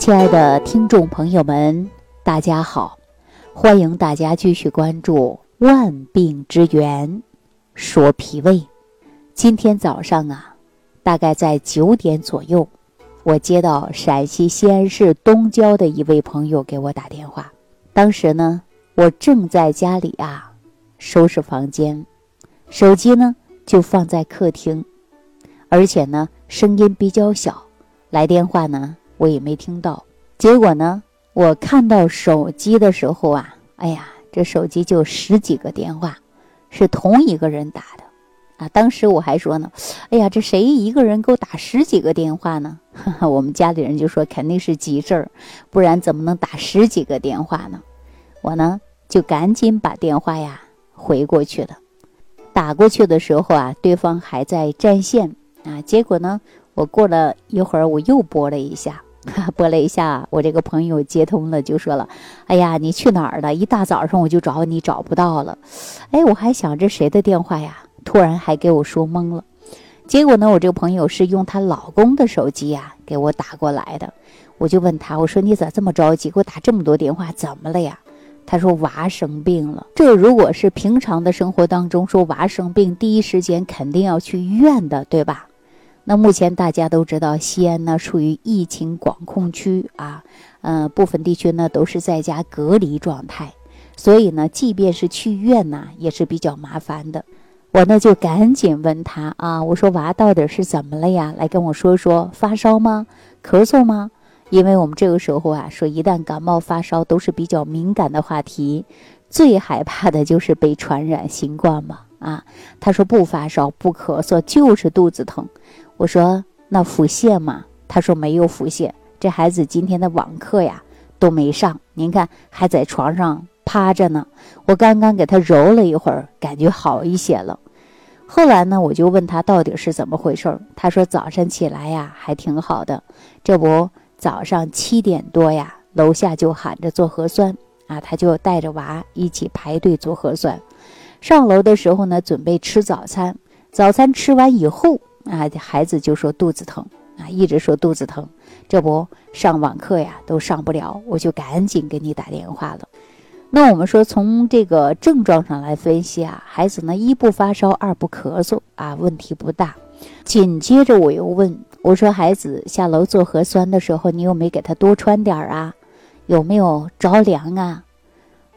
亲爱的听众朋友们，大家好！欢迎大家继续关注《万病之源》，说脾胃。今天早上啊，大概在九点左右，我接到陕西西安市东郊的一位朋友给我打电话。当时呢，我正在家里啊收拾房间，手机呢就放在客厅，而且呢声音比较小，来电话呢。我也没听到，结果呢，我看到手机的时候啊，哎呀，这手机就十几个电话，是同一个人打的，啊，当时我还说呢，哎呀，这谁一个人给我打十几个电话呢？我们家里人就说肯定是急事儿，不然怎么能打十几个电话呢？我呢就赶紧把电话呀回过去了，打过去的时候啊，对方还在占线啊，结果呢，我过了一会儿我又拨了一下。拨了一下，我这个朋友接通了，就说了：“哎呀，你去哪儿了？一大早上我就找你找不到了。”哎，我还想这谁的电话呀？突然还给我说懵了。结果呢，我这个朋友是用她老公的手机呀给我打过来的。我就问他：“我说你咋这么着急，给我打这么多电话，怎么了呀？”他说：“娃生病了。”这如果是平常的生活当中说娃生病，第一时间肯定要去医院的，对吧？那目前大家都知道，西安呢处于疫情管控区啊，嗯，部分地区呢都是在家隔离状态，所以呢，即便是去医院呢，也是比较麻烦的。我呢就赶紧问他啊，我说娃到底是怎么了呀？来跟我说说，发烧吗？咳嗽吗？因为我们这个时候啊，说一旦感冒发烧都是比较敏感的话题，最害怕的就是被传染新冠嘛啊。他说不发烧不咳嗽，就是肚子疼。我说那腹泻吗？他说没有腹泻。这孩子今天的网课呀都没上，您看还在床上趴着呢。我刚刚给他揉了一会儿，感觉好一些了。后来呢，我就问他到底是怎么回事他说早上起来呀还挺好的，这不早上七点多呀，楼下就喊着做核酸啊，他就带着娃一起排队做核酸。上楼的时候呢，准备吃早餐，早餐吃完以后。啊，孩子就说肚子疼啊，一直说肚子疼，这不上网课呀都上不了，我就赶紧给你打电话了。那我们说从这个症状上来分析啊，孩子呢一不发烧，二不咳嗽啊，问题不大。紧接着我又问我说，孩子下楼做核酸的时候，你有没给他多穿点啊？有没有着凉啊？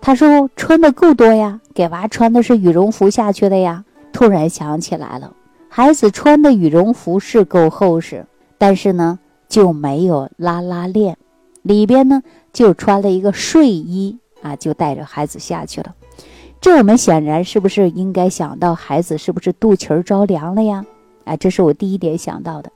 他说穿的够多呀，给娃穿的是羽绒服下去的呀。突然想起来了。孩子穿的羽绒服是够厚实，但是呢就没有拉拉链，里边呢就穿了一个睡衣啊，就带着孩子下去了。这我们显然是不是应该想到孩子是不是肚脐儿着凉了呀？哎，这是我第一点想到的。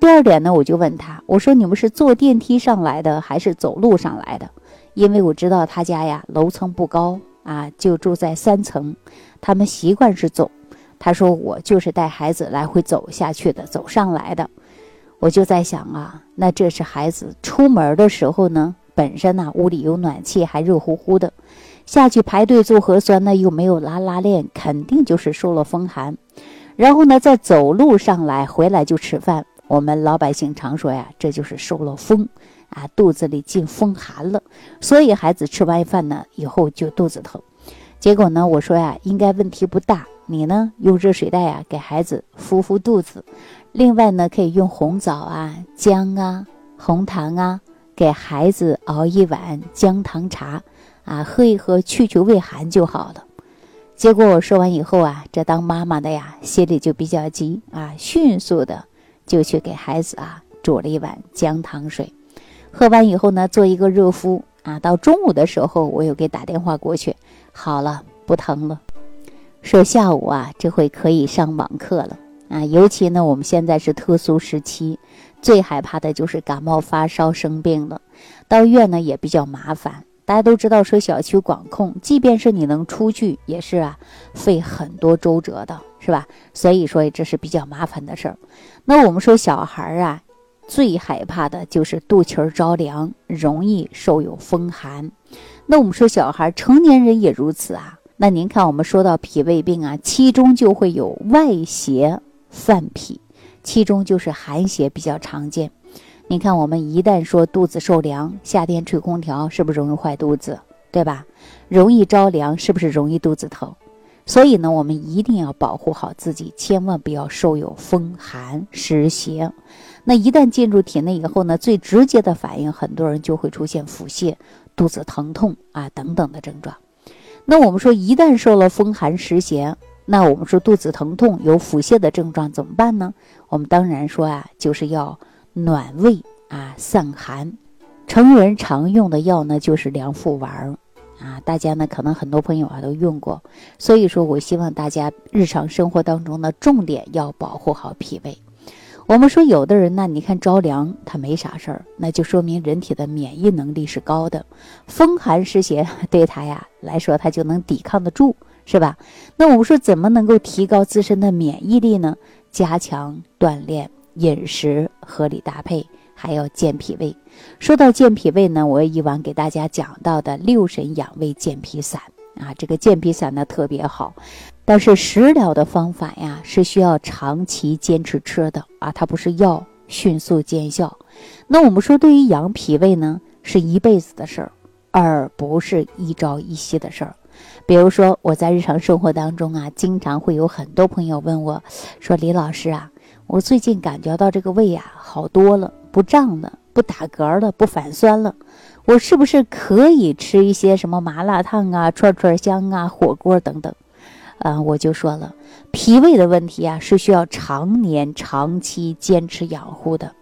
第二点呢，我就问他，我说你们是坐电梯上来的还是走路上来的？因为我知道他家呀楼层不高啊，就住在三层，他们习惯是走。他说：“我就是带孩子来回走下去的，走上来的。”我就在想啊，那这是孩子出门的时候呢，本身呢屋里有暖气，还热乎乎的，下去排队做核酸呢，又没有拉拉链，肯定就是受了风寒。然后呢，再走路上来，回来就吃饭。我们老百姓常说呀，这就是受了风啊，肚子里进风寒了，所以孩子吃完饭呢以后就肚子疼。结果呢，我说呀，应该问题不大。你呢，用热水袋啊给孩子敷敷肚子，另外呢，可以用红枣啊、姜啊、红糖啊，给孩子熬一碗姜糖茶，啊，喝一喝去去胃寒就好了。结果我说完以后啊，这当妈妈的呀，心里就比较急啊，迅速的就去给孩子啊煮了一碗姜糖水，喝完以后呢，做一个热敷啊，到中午的时候我又给打电话过去，好了，不疼了。说下午啊，这回可以上网课了啊！尤其呢，我们现在是特殊时期，最害怕的就是感冒发烧生病了，到医院呢也比较麻烦。大家都知道，说小区管控，即便是你能出去，也是啊，费很多周折的，是吧？所以说这是比较麻烦的事儿。那我们说小孩儿啊，最害怕的就是肚脐儿着凉，容易受有风寒。那我们说小孩儿，成年人也如此啊。那您看，我们说到脾胃病啊，其中就会有外邪犯脾，其中就是寒邪比较常见。你看，我们一旦说肚子受凉，夏天吹空调是不是容易坏肚子？对吧？容易着凉，是不是容易肚子疼？所以呢，我们一定要保护好自己，千万不要受有风寒湿邪。那一旦进入体内以后呢，最直接的反应，很多人就会出现腹泻、肚子疼痛啊等等的症状。那我们说，一旦受了风寒湿邪，那我们说肚子疼痛、有腹泻的症状怎么办呢？我们当然说啊，就是要暖胃啊，散寒。成人常用的药呢，就是凉附丸儿。啊，大家呢可能很多朋友啊都用过，所以说我希望大家日常生活当中呢，重点要保护好脾胃。我们说有的人呢，你看着凉他没啥事儿，那就说明人体的免疫能力是高的，风寒湿邪 对他呀来说他就能抵抗得住，是吧？那我们说怎么能够提高自身的免疫力呢？加强锻炼，饮食合理搭配。还要健脾胃。说到健脾胃呢，我以往给大家讲到的六神养胃健脾散啊，这个健脾散呢特别好。但是食疗的方法呀，是需要长期坚持吃的啊，它不是药迅速见效。那我们说，对于养脾胃呢，是一辈子的事儿，而不是一朝一夕的事儿。比如说，我在日常生活当中啊，经常会有很多朋友问我，说李老师啊，我最近感觉到这个胃啊好多了。不胀了，不打嗝了，不反酸了，我是不是可以吃一些什么麻辣烫啊、串串香啊、火锅等等？啊，我就说了，脾胃的问题啊是需要常年、长期坚持养护的，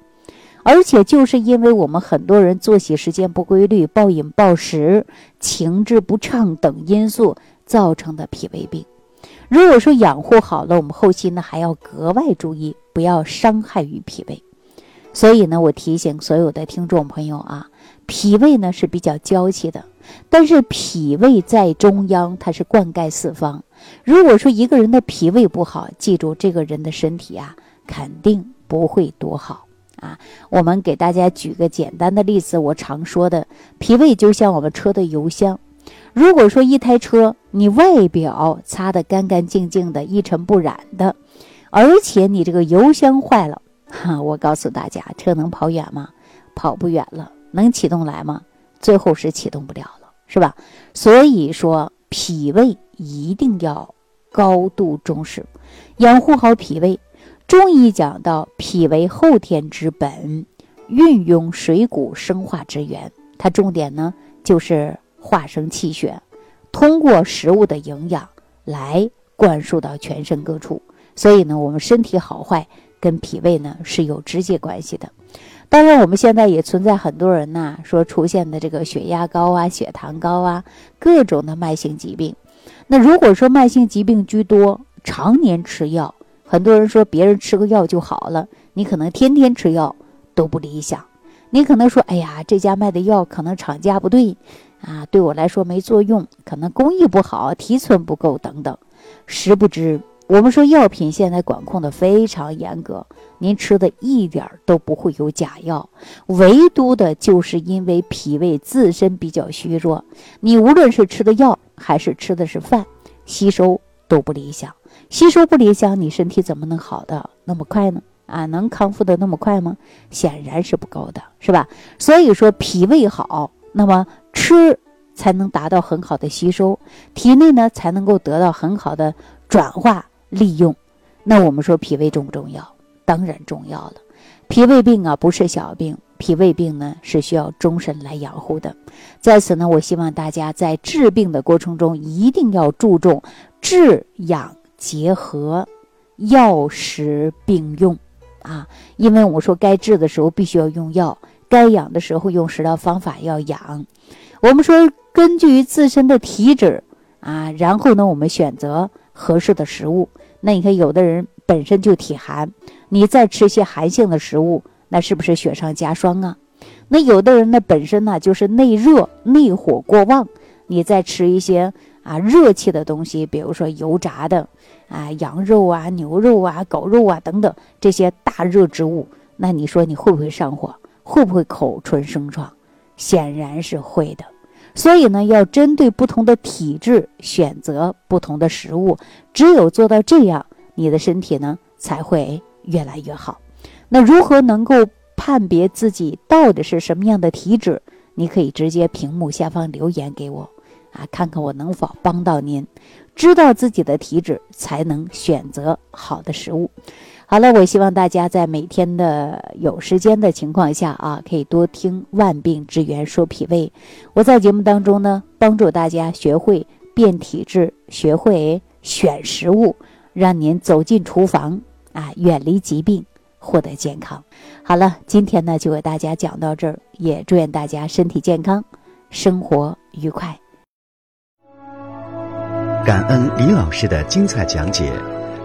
而且就是因为我们很多人作息时间不规律、暴饮暴食、情志不畅等因素造成的脾胃病。如果说养护好了，我们后期呢还要格外注意，不要伤害于脾胃。所以呢，我提醒所有的听众朋友啊，脾胃呢是比较娇气的，但是脾胃在中央，它是灌溉四方。如果说一个人的脾胃不好，记住这个人的身体啊，肯定不会多好啊。我们给大家举个简单的例子，我常说的，脾胃就像我们车的油箱。如果说一台车你外表擦得干干净净的，一尘不染的，而且你这个油箱坏了。哈，我告诉大家，车能跑远吗？跑不远了。能启动来吗？最后是启动不了了，是吧？所以说，脾胃一定要高度重视，养护好脾胃。中医讲到，脾为后天之本，运用水谷生化之源。它重点呢，就是化生气血，通过食物的营养来灌输到全身各处。所以呢，我们身体好坏。跟脾胃呢是有直接关系的，当然我们现在也存在很多人呐说出现的这个血压高啊、血糖高啊，各种的慢性疾病。那如果说慢性疾病居多，常年吃药，很多人说别人吃个药就好了，你可能天天吃药都不理想。你可能说，哎呀，这家卖的药可能厂家不对啊，对我来说没作用，可能工艺不好、提纯不够等等，实不知。我们说药品现在管控的非常严格，您吃的一点都不会有假药，唯独的就是因为脾胃自身比较虚弱，你无论是吃的药还是吃的是饭，吸收都不理想，吸收不理想，你身体怎么能好的那么快呢？啊，能康复的那么快吗？显然是不够的，是吧？所以说脾胃好，那么吃才能达到很好的吸收，体内呢才能够得到很好的转化。利用，那我们说脾胃重不重要？当然重要了。脾胃病啊，不是小病，脾胃病呢是需要终身来养护的。在此呢，我希望大家在治病的过程中一定要注重治养结合，药食并用啊。因为我说该治的时候必须要用药，该养的时候用食疗方法要养。我们说根据自身的体质啊，然后呢，我们选择。合适的食物，那你看，有的人本身就体寒，你再吃些寒性的食物，那是不是雪上加霜啊？那有的人呢，本身呢就是内热内火过旺，你再吃一些啊热气的东西，比如说油炸的啊羊肉啊、牛肉啊、狗肉啊等等这些大热之物，那你说你会不会上火？会不会口唇生疮？显然是会的。所以呢，要针对不同的体质选择不同的食物，只有做到这样，你的身体呢才会越来越好。那如何能够判别自己到底是什么样的体质，你可以直接屏幕下方留言给我，啊，看看我能否帮到您。知道自己的体质，才能选择好的食物。好了，我希望大家在每天的有时间的情况下啊，可以多听《万病之源说脾胃》。我在节目当中呢，帮助大家学会变体质，学会选食物，让您走进厨房啊，远离疾病。获得健康。好了，今天呢就给大家讲到这儿，也祝愿大家身体健康，生活愉快。感恩李老师的精彩讲解。